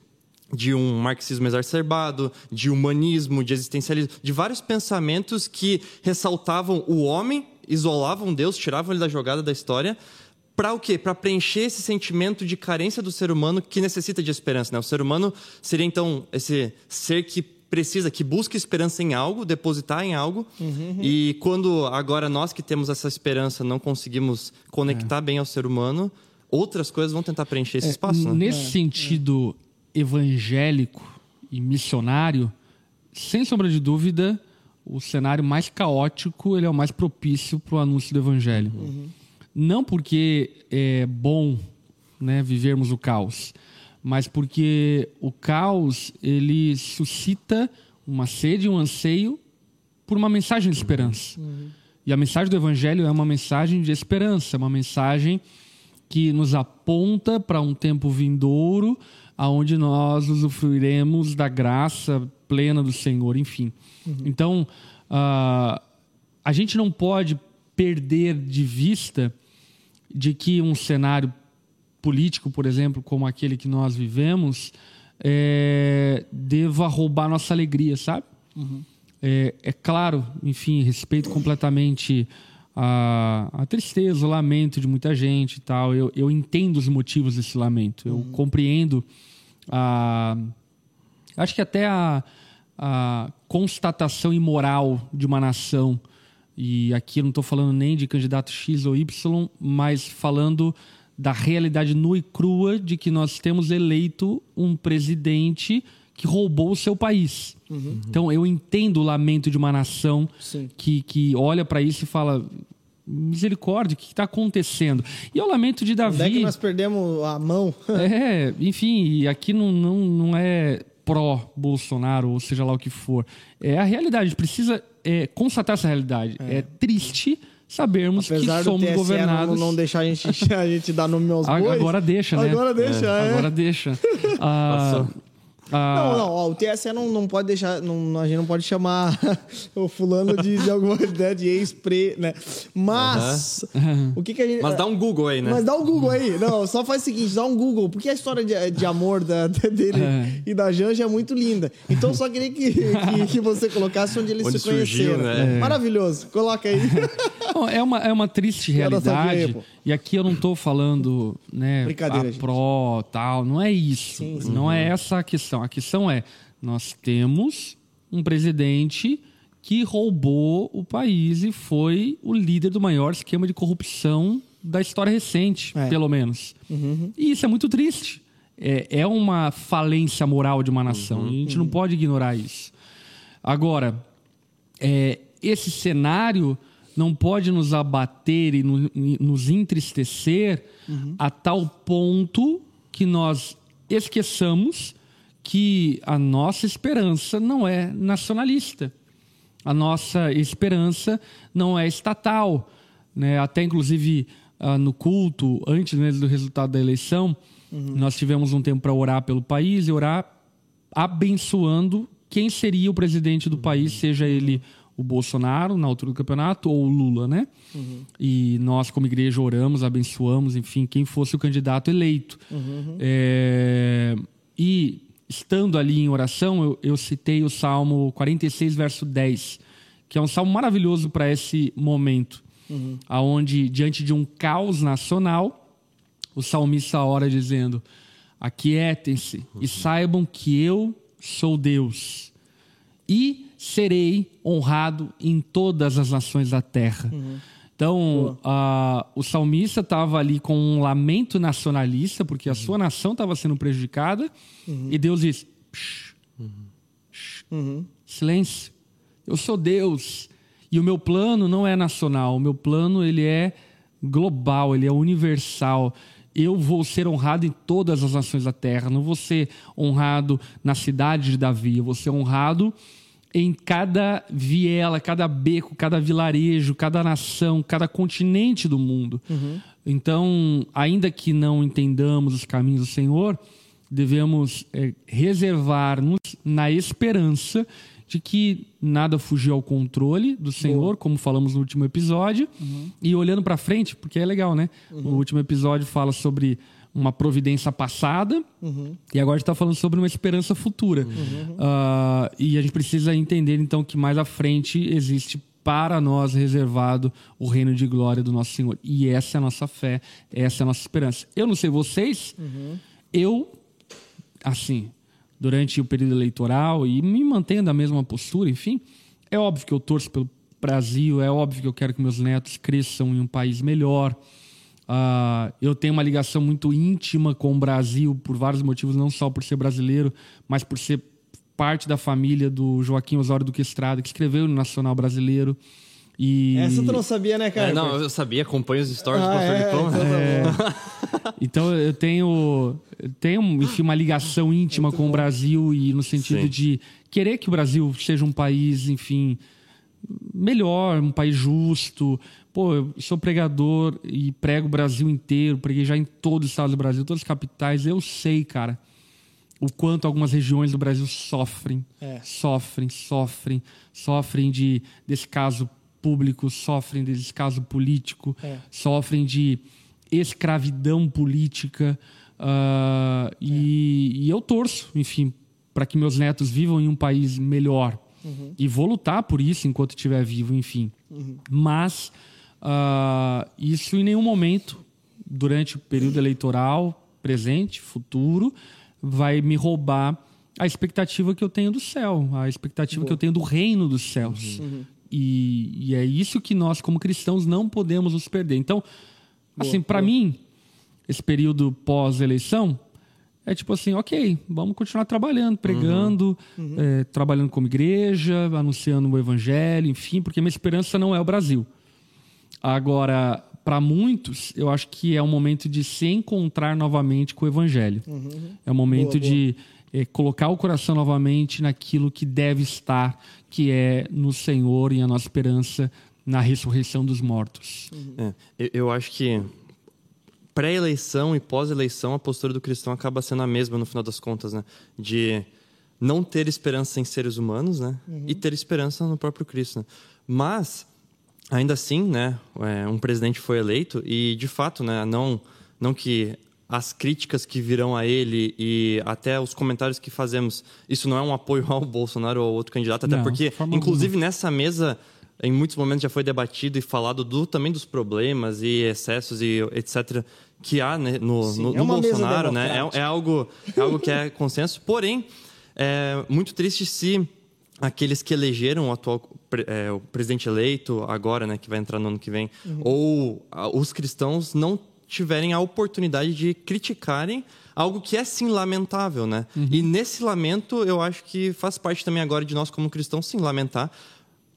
de um marxismo exacerbado, de humanismo, de existencialismo, de vários pensamentos que ressaltavam o homem, isolavam Deus, tiravam ele da jogada da história, para o quê? Para preencher esse sentimento de carência do ser humano que necessita de esperança. Né? O ser humano seria então esse ser que precisa, que busca esperança em algo, depositar em algo. Uhum. E quando agora nós que temos essa esperança não conseguimos conectar é. bem ao ser humano, outras coisas vão tentar preencher esse é, espaço. Né? Nesse é, sentido evangélico e missionário, sem sombra de dúvida, o cenário mais caótico ele é o mais propício para o anúncio do evangelho. Uhum. Não porque é bom né, vivermos o caos, mas porque o caos ele suscita uma sede, um anseio por uma mensagem de esperança. Uhum. E a mensagem do Evangelho é uma mensagem de esperança, uma mensagem que nos aponta para um tempo vindouro, aonde nós usufruiremos da graça plena do Senhor, enfim. Uhum. Então, uh, a gente não pode perder de vista de que um cenário político, por exemplo, como aquele que nós vivemos, é, deva roubar nossa alegria, sabe? Uhum. É, é, claro, enfim, respeito completamente a, a, tristeza, o lamento de muita gente e tal. Eu, eu entendo os motivos desse lamento. Eu uhum. compreendo a. Acho que até a, a constatação imoral de uma nação e aqui eu não estou falando nem de candidato X ou Y, mas falando da realidade nua e crua de que nós temos eleito um presidente que roubou o seu país. Uhum. Então eu entendo o lamento de uma nação que, que olha para isso e fala: misericórdia, o que está acontecendo? E é o lamento de Davi. Onde é que nós perdemos a mão? é, enfim, aqui não, não, não é pró-Bolsonaro, ou seja lá o que for. É a realidade, precisa é, constatar essa realidade. É, é triste sabermos Apesar que somos governados. Não, não deixar a gente, a gente dar nome aos bois. Agora deixa, né? Agora deixa, é. é. Agora deixa. Ah, ah, não, não, ó, o TSE não, não pode deixar, não, a gente não pode chamar o fulano de, de alguma ideia de ex-pre, né? Mas, o que que a gente... Mas dá um Google aí, né? Mas dá um Google aí. Não, só faz o seguinte, dá um Google, porque a história de, de amor da, dele é. e da Janja é muito linda. Então, só queria que, que, que você colocasse onde eles onde se surgiu, conheceram. Né? Maravilhoso. Coloca aí. Bom, é, uma, é uma triste realidade. E aqui eu não estou falando, né, Brincadeira, a pró, tal, não é isso. Sim, sim. Não é essa a questão. A questão é, nós temos um presidente que roubou o país e foi o líder do maior esquema de corrupção da história recente, é. pelo menos. Uhum. E isso é muito triste. É, é uma falência moral de uma nação. Uhum. E a gente não pode ignorar isso. Agora, é, esse cenário não pode nos abater e nos entristecer uhum. a tal ponto que nós esqueçamos que a nossa esperança não é nacionalista. A nossa esperança não é estatal. Né? Até, inclusive, ah, no culto, antes mesmo do resultado da eleição, uhum. nós tivemos um tempo para orar pelo país e orar abençoando quem seria o presidente do país, seja ele o Bolsonaro na altura do campeonato ou o Lula, né? Uhum. E nós, como igreja, oramos, abençoamos, enfim, quem fosse o candidato eleito. Uhum. É... E estando ali em oração, eu, eu, citei o Salmo 46, verso 10, que é um salmo maravilhoso para esse momento, uhum. aonde diante de um caos nacional, o salmista ora dizendo: Aquietem-se e uhum. saibam que eu sou Deus. E serei honrado em todas as nações da terra. Uhum. Então, uh, o salmista estava ali com um lamento nacionalista, porque a uhum. sua nação estava sendo prejudicada, uhum. e Deus diz: uhum. silêncio, eu sou Deus, e o meu plano não é nacional, o meu plano ele é global, ele é universal. Eu vou ser honrado em todas as nações da terra, não vou ser honrado na cidade de Davi, eu vou ser honrado em cada viela, cada beco, cada vilarejo, cada nação, cada continente do mundo. Uhum. Então, ainda que não entendamos os caminhos do Senhor, devemos é, reservar-nos na esperança de que nada fugiu ao controle do Senhor, Boa. como falamos no último episódio, uhum. e olhando para frente, porque é legal, né? Uhum. O último episódio fala sobre uma providência passada uhum. e agora está falando sobre uma esperança futura. Uhum. Uh, e a gente precisa entender então que mais à frente existe para nós reservado o reino de glória do nosso Senhor. E essa é a nossa fé, essa é a nossa esperança. Eu não sei vocês, uhum. eu, assim, durante o período eleitoral e me mantenho da mesma postura, enfim, é óbvio que eu torço pelo Brasil, é óbvio que eu quero que meus netos cresçam em um país melhor. Uh, eu tenho uma ligação muito íntima com o Brasil por vários motivos, não só por ser brasileiro, mas por ser parte da família do Joaquim Osório Duque Estrada, que escreveu no Nacional Brasileiro. E... Essa tu não sabia, né, cara? É, não, eu sabia, acompanho os stories ah, do Pastor é, Então, tá é. então eu tenho, eu tenho enfim, uma ligação íntima muito com bom. o Brasil e no sentido Sim. de querer que o Brasil seja um país, enfim, melhor, um país justo, Pô, eu sou pregador e prego o Brasil inteiro, preguei já em todos os estados do Brasil, todas as capitais. Eu sei, cara, o quanto algumas regiões do Brasil sofrem, é. sofrem, sofrem, sofrem de descaso público, sofrem de descaso político, é. sofrem de escravidão política. Uh, e, é. e, eu torço, enfim, para que meus netos vivam em um país melhor. Uhum. E vou lutar por isso enquanto estiver vivo, enfim. Uhum. Mas Uh, isso em nenhum momento, durante o período eleitoral, presente, futuro, vai me roubar a expectativa que eu tenho do céu, a expectativa Boa. que eu tenho do reino dos céus. Uhum. E, e, é isso que nós, como cristãos, não podemos nos perder. Então, Boa. assim, para mim, esse período pós-eleição é tipo assim, ok, vamos continuar trabalhando, pregando, uhum. Uhum. É, trabalhando como igreja, anunciando o evangelho, enfim, porque minha esperança não é o Brasil. Agora, para muitos, eu acho que é um momento de se encontrar novamente com o Evangelho. Uhum. É um momento boa, de É, colocar o coração novamente naquilo que deve estar, que é no Senhor e a nossa esperança na ressurreição dos mortos. Uhum. É, eu acho que pré-eleição e pós-eleição a postura do cristão acaba sendo a mesma no final das contas, né? De não ter esperança em seres humanos, né? Uhum. E ter esperança no próprio Cristo. Né? Mas ainda assim, né, é, um presidente foi eleito e, de fato, né, não, não que as críticas que virão a ele e até os comentários que fazemos, isso não é um apoio ao Bolsonaro ou ao outro candidato, até não, porque, inclusive, alguma. nessa mesa, em muitos momentos já foi debatido e falado do, também dos problemas e excessos e etc. que há né, no, Sim, no, é no Bolsonaro, né? É, é, algo, é algo que é consenso. Porém, é muito triste se aqueles que elegeram o atual é, o presidente eleito agora, né, que vai entrar no ano que vem, uhum. ou a, os cristãos não tiverem a oportunidade de criticarem algo que é sim lamentável, né? Uhum. E nesse lamento, eu acho que faz parte também agora de nós como cristãos sim lamentar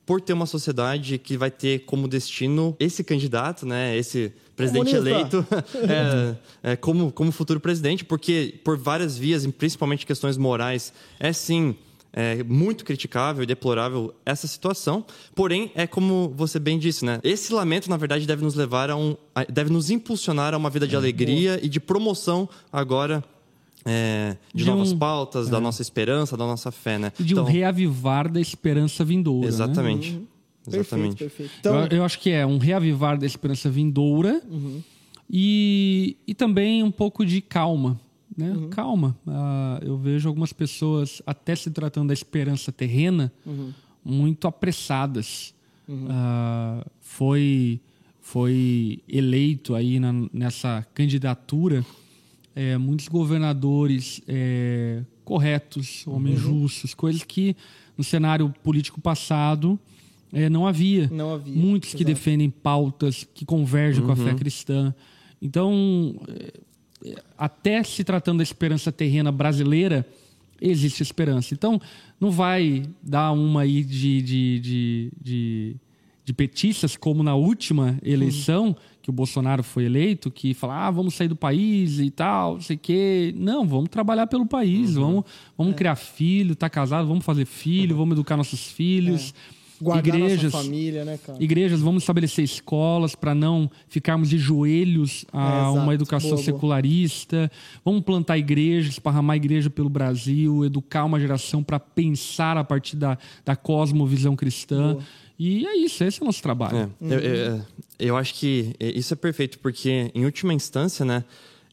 por ter uma sociedade que vai ter como destino esse candidato, né, esse presidente Comunista. eleito, é, é, como, como futuro presidente, porque por várias vias, principalmente questões morais, é sim é muito criticável e deplorável essa situação. Porém, é como você bem disse, né? Esse lamento, na verdade, deve nos levar a um. deve nos impulsionar a uma vida de é, alegria boa. e de promoção agora. É, de, de, novas um, pautas, é. da nossa esperança, da nossa fé, né? De então, um reavivar da esperança vindoura. Né? Exatamente. Né? Uhum. Exatamente. Perfeito, perfeito. Então... Eu, eu, acho que é um reavivar da esperança vindoura uhum. e, e também um pouco de calma né? Uhum. Calma. Uh, eu vejo algumas pessoas, até se tratando da esperança terrena, uhum. muito apressadas. Uhum. Uh, foi, foi eleito aí na, nessa candidatura é, muitos governadores é, corretos, homens uhum. justos, coisas que no cenário político passado é, não havia. Não havia, Muitos que exato. defendem pautas que convergem com a fé cristã. Então, é, até se tratando da esperança terrena brasileira, existe esperança. Então, não vai dar uma aí de, de, de, de, de petistas, como na última eleição, que o Bolsonaro foi eleito, que fala, ah, vamos sair do país e tal, não sei o quê. Não, vamos trabalhar pelo país, vamos, vamos criar filho, tá casado, vamos fazer filho, vamos educar nossos filhos. Guardar igrejas, nossa família, né, cara? igrejas, vamos estabelecer escolas para não ficarmos de joelhos a É, uma educação Boa, boa. secularista. Vamos plantar igrejas, esparramar igreja pelo Brasil, educar uma geração para pensar a partir da, da cosmovisão cristã. Boa. E é isso, esse é o nosso trabalho. É, eu, eu- eu acho que isso é perfeito, porque, em última instância, né,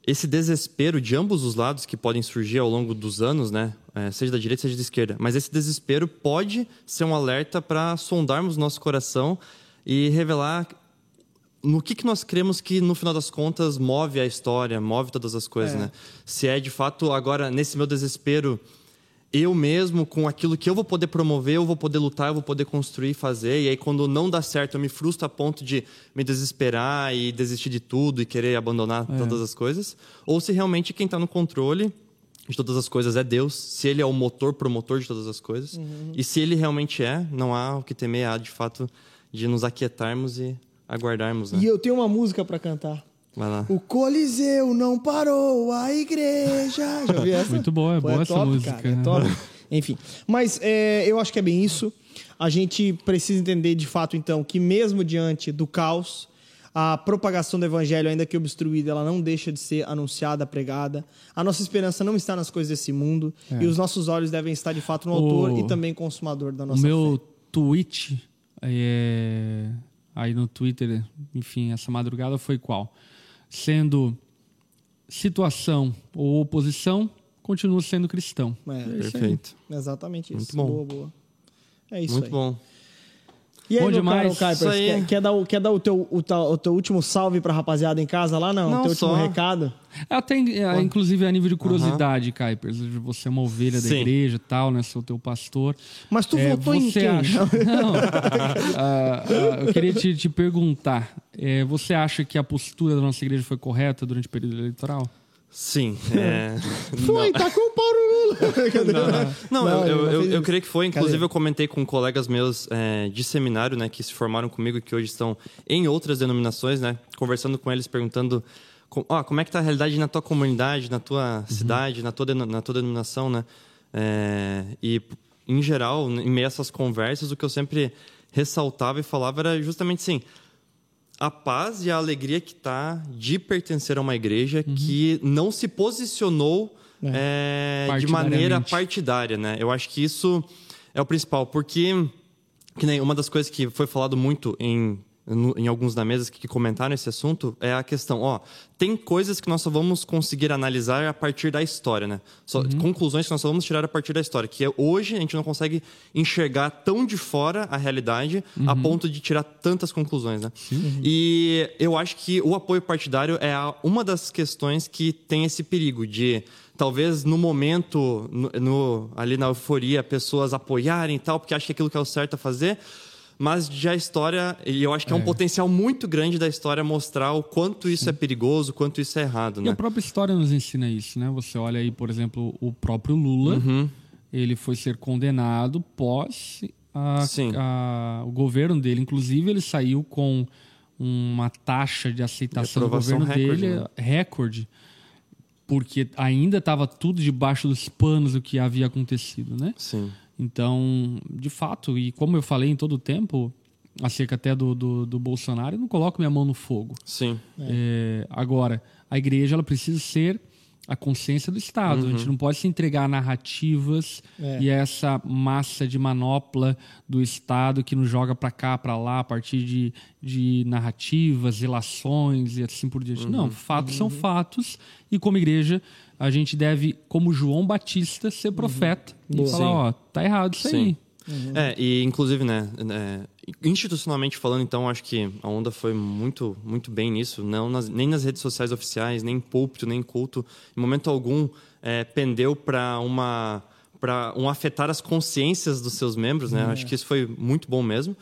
esse desespero de ambos os lados que podem surgir ao longo dos anos, né, é, seja da direita, seja da esquerda, mas esse desespero pode ser um alerta para sondarmos nosso coração e revelar no que, que nós cremos que, no final das contas, move a história, move todas as coisas, É. né? Se é, de fato, agora, nesse meu desespero, eu mesmo, com aquilo que eu vou poder promover, eu vou poder lutar, eu vou poder construir e fazer. E aí, quando não dá certo, eu me frustro a ponto de me desesperar e desistir de tudo e querer abandonar todas as coisas. Ou se realmente quem está no controle de todas as coisas é Deus, se Ele é o motor, promotor de todas as coisas. E se Ele realmente é, não há o que temer, há de fato de nos aquietarmos e aguardarmos, né? E eu tenho uma música pra cantar. Vai lá. O Coliseu não parou, a igreja. Já ouviu essa? Muito boa, é Pô, boa essa top, música. Cara, é top. Enfim, mas é, eu acho que é bem isso. A gente precisa entender de fato, então, que mesmo diante do caos, a propagação do evangelho, ainda que obstruída, ela não deixa de ser anunciada, pregada. A nossa esperança não está nas coisas desse mundo e os nossos olhos devem estar de fato no O- autor e também consumador da O nossa meu fé. tweet é, aí no Twitter, enfim, essa madrugada foi qual? Sendo situação ou oposição, continuo sendo cristão. É, Perfeito. exatamente isso. Muito bom. Boa, boa. É isso Muito aí. bom. E aí, Bom meu demais. caro Isso Kuipers, aí. quer, quer dar, o, quer dar o, teu, o, o teu último salve pra rapaziada em casa lá? Não, Não, o teu último só- recado. Até, é, inclusive, a nível de curiosidade, Kuipers, você é uma ovelha da Sim. igreja e tal, né? Sou teu pastor. Mas tu É, votou em quem? acha- Não. Ah, ah, eu queria te, te perguntar: é, você acha que a postura da nossa igreja foi correta durante o período eleitoral? Sim. É... Foi, tá com o pau no Lula. Não, Não, eu, eu, não eu, fez eu isso. creio que foi. Cadê? Inclusive, eu comentei com colegas meus é, de seminário, né, que se formaram comigo, que hoje estão em outras denominações, né, conversando com eles, perguntando ó, como é que tá a realidade na tua comunidade, na tua cidade, na tua, na tua denominação, né? É, e, em geral, em meio a essas conversas, o que eu sempre ressaltava e falava era justamente assim, a paz e a alegria que tá de pertencer a uma igreja que não se posicionou é, de maneira partidária, né? Eu acho que isso é o principal, porque que nem uma das coisas que foi falado muito em em alguns da mesa que comentaram esse assunto é a questão, ó, tem coisas que nós só vamos conseguir analisar a partir da história, né? Só, Conclusões que nós só vamos tirar a partir da história, que é, hoje a gente não consegue enxergar tão de fora a realidade a ponto de tirar tantas conclusões, né? E eu acho que o apoio partidário é uma das questões que tem esse perigo de talvez no momento, no, no- ali na euforia, pessoas apoiarem e tal, porque acham que aquilo que é o certo a fazer. Mas já a história, e eu acho que é, um potencial muito grande da história mostrar o quanto isso é perigoso, o quanto isso é errado, E a né? própria história nos ensina isso, né? Você olha aí, por exemplo, o próprio Lula, Uhum. ele foi ser condenado pós a- Sim. a- o governo dele. Inclusive, ele saiu com uma taxa de aceitação do governo recorde, dele né? recorde, porque ainda estava tudo debaixo dos panos do que havia acontecido, né? Sim. Então, de fato, e como eu falei em todo o tempo, acerca até do, do, do Bolsonaro, eu não coloco minha mão no fogo. Sim. É, agora, a igreja ela precisa ser a consciência do Estado. A gente não pode se entregar a narrativas É. e a essa massa de manopla do Estado que nos joga para cá, para lá, a partir de, de narrativas, relações e assim por diante. Não, fatos são fatos e como igreja a gente deve, como João Batista, ser profeta e Boa. falar, Sim. ó, tá errado isso Sim. aí. É, e inclusive, né, é, institucionalmente falando, então, acho que a Onda foi muito, muito bem nisso. Não nas- nem nas redes sociais oficiais, nem em púlpito, nem em culto. Em momento algum, é, pendeu para uma para um afetar as consciências dos seus membros, né? Acho que isso foi muito bom mesmo.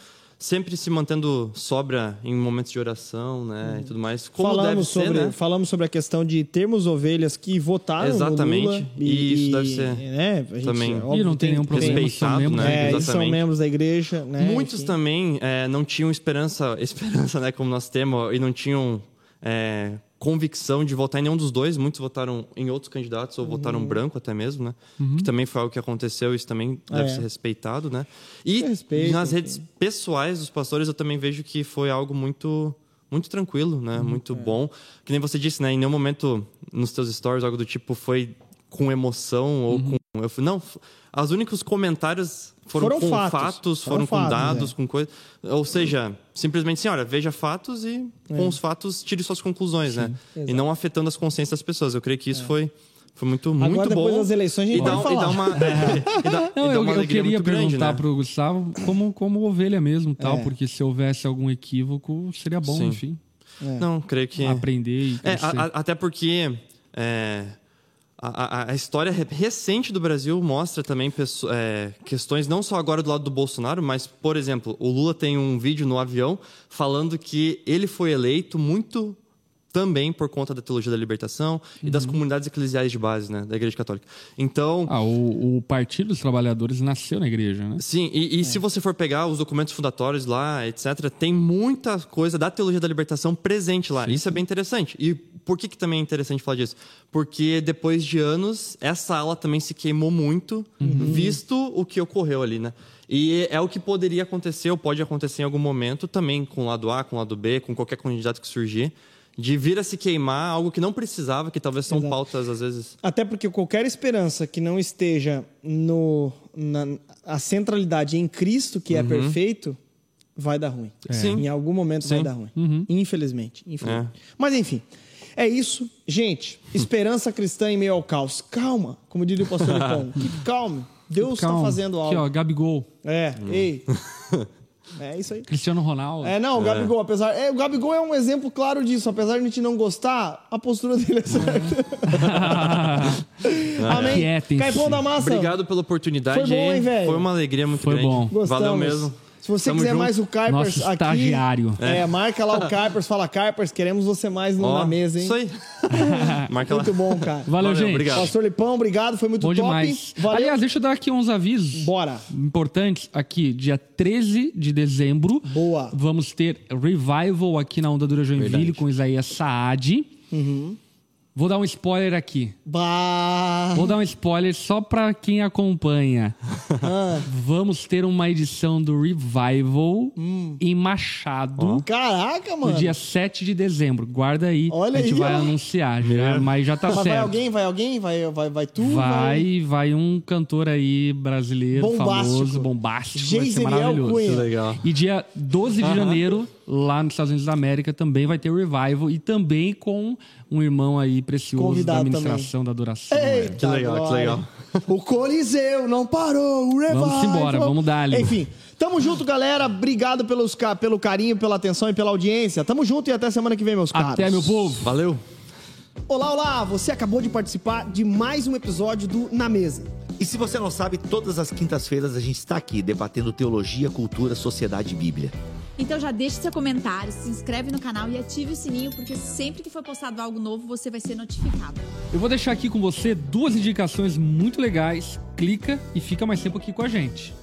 Sempre se mantendo sobra em momentos de oração, né, e tudo mais. Como falamos deve sobre, ser, né? falamos sobre a questão de termos ovelhas que votaram Exatamente. no Lula. E isso deve ser né, a gente, também óbvio, E não tem nenhum problema, respeitado, são membros né? É, eles são Exatamente. membros da igreja, né? Muitos enfim. também é, não tinham esperança, esperança, né, como nós temos, e não tinham é, convicção de votar em nenhum dos dois. Muitos votaram em outros candidatos ou Uhum. votaram branco até mesmo, né? Que também foi algo que aconteceu, isso também deve É. ser respeitado, né? E Respeito, nas redes pessoais dos pastores eu também vejo que foi algo muito muito tranquilo, né? Uhum. Muito bom. Que nem você disse, né? Em nenhum momento nos teus stories algo do tipo foi com emoção ou Uhum. com eu fui, não, os únicos comentários foram, Foram com fatos. fatos, Foram foram, com fatos, dados, é. com coisas. Ou seja, simplesmente assim, olha, veja fatos e com os fatos tire suas conclusões, né? E não afetando as consciências das pessoas. Eu creio que isso foi, foi muito, muito Agora, bom. depois das eleições, a gente e dá, pode e dá falar. uma, e dá, Não, e dá eu, uma eu alegria queria perguntar né? pro Gustavo como, como ovelha mesmo, tal, É. porque se houvesse algum equívoco, seria bom, Sim. enfim, Não, creio que... aprender e É, a- a- até porque é, a, a- história re- recente do Brasil mostra também é, questões, não só agora do lado do Bolsonaro, mas, por exemplo, o Lula tem um vídeo no avião falando que ele foi eleito muito também por conta da teologia da libertação e Uhum. das comunidades eclesiais de base, né, da Igreja Católica. Então, Ah, o, o Partido dos Trabalhadores nasceu na igreja, né? Sim, e, e se você for pegar os documentos fundatórios lá, etc., tem muita coisa da teologia da libertação presente lá. Isso é bem interessante. E por que, que também é interessante falar disso? Porque depois de anos, essa ala também se queimou muito, visto o que ocorreu ali, né? E é o que poderia acontecer, ou pode acontecer em algum momento, também com o lado A, com o lado B, com qualquer candidato que surgir, de vir a se queimar algo que não precisava, que talvez são Exato. pautas, às vezes. Até porque qualquer esperança que não esteja no na a centralidade em Cristo, que é perfeito, vai dar ruim. Sim. Em algum momento vai Sim. dar ruim. Infelizmente, infelizmente. É. Mas enfim, é isso. Gente, esperança cristã em meio ao caos. Calma, como diria o pastor Lipão. Keep calm. Deus está Calma. fazendo algo. Aqui, ó, Gabigol, É, ei. É isso aí. Cristiano Ronaldo. É, não, o Gabigol, apesar. É, o Gabigol é um exemplo claro disso. Apesar de a gente não gostar, a postura dele é certa. Amém. Quietem-se. Caipão da massa. Obrigado pela oportunidade. Foi bom, aí. hein, velho? Foi uma alegria muito Foi grande. bom. Gostamos. Valeu mesmo. Se você Tamo quiser junto. mais o Carpers Nosso aqui. estagiário. É, marca lá o Carpers, fala Carpers, queremos você mais no- Ó, na mesa, hein? Isso aí. Marca lá. Muito bom, cara. Valeu, Valeu, gente. obrigado. Pastor Lipão, obrigado, foi muito Bom top. demais. Valeu. Aliás, deixa eu dar aqui uns avisos Bora. importantes. Aqui, dia 13 de dezembro. Boa. Vamos ter Revival aqui na Onda Dura Joinville Verdade. com Isaías Saad. Uhum. Vou dar um spoiler aqui. Bah. Vou dar um spoiler só pra quem acompanha. Ah, Vamos ter uma edição do Revival Hum. em Machado. caraca, mano. No dia 7 de dezembro. Guarda aí. Olha a gente aí, vai ó. anunciar já, mas já tá Mas vai certo. alguém, vai alguém, vai, vai, vai tu? Vai, vai um cantor aí brasileiro Bombástico. famoso, bombástico, vai ser maravilhoso. Cunha. Legal. E dia 12 de janeiro, lá nos Estados Unidos da América, também vai ter o Revival e também com um irmão aí precioso Convidado da administração da adoração. Eita, Que legal, que legal. O Coliseu não parou, o revival. Vamos embora, vamos dar-lhe. Enfim, tamo junto, galera. Obrigado pelos, pelo carinho, pela atenção e pela audiência. Tamo junto e até semana que vem, meus caros. Até, meu povo! Valeu. Olá, olá! Você acabou de participar de mais um episódio do Na Mesa. E se você não sabe, todas as quintas-feiras a gente está aqui debatendo teologia, cultura, sociedade e Bíblia. Então já deixe seu comentário, se inscreve no canal e ative o sininho, porque sempre que for postado algo novo, você vai ser notificado. Eu vou deixar aqui com você duas indicações muito legais. Clica e fica mais tempo aqui com a gente.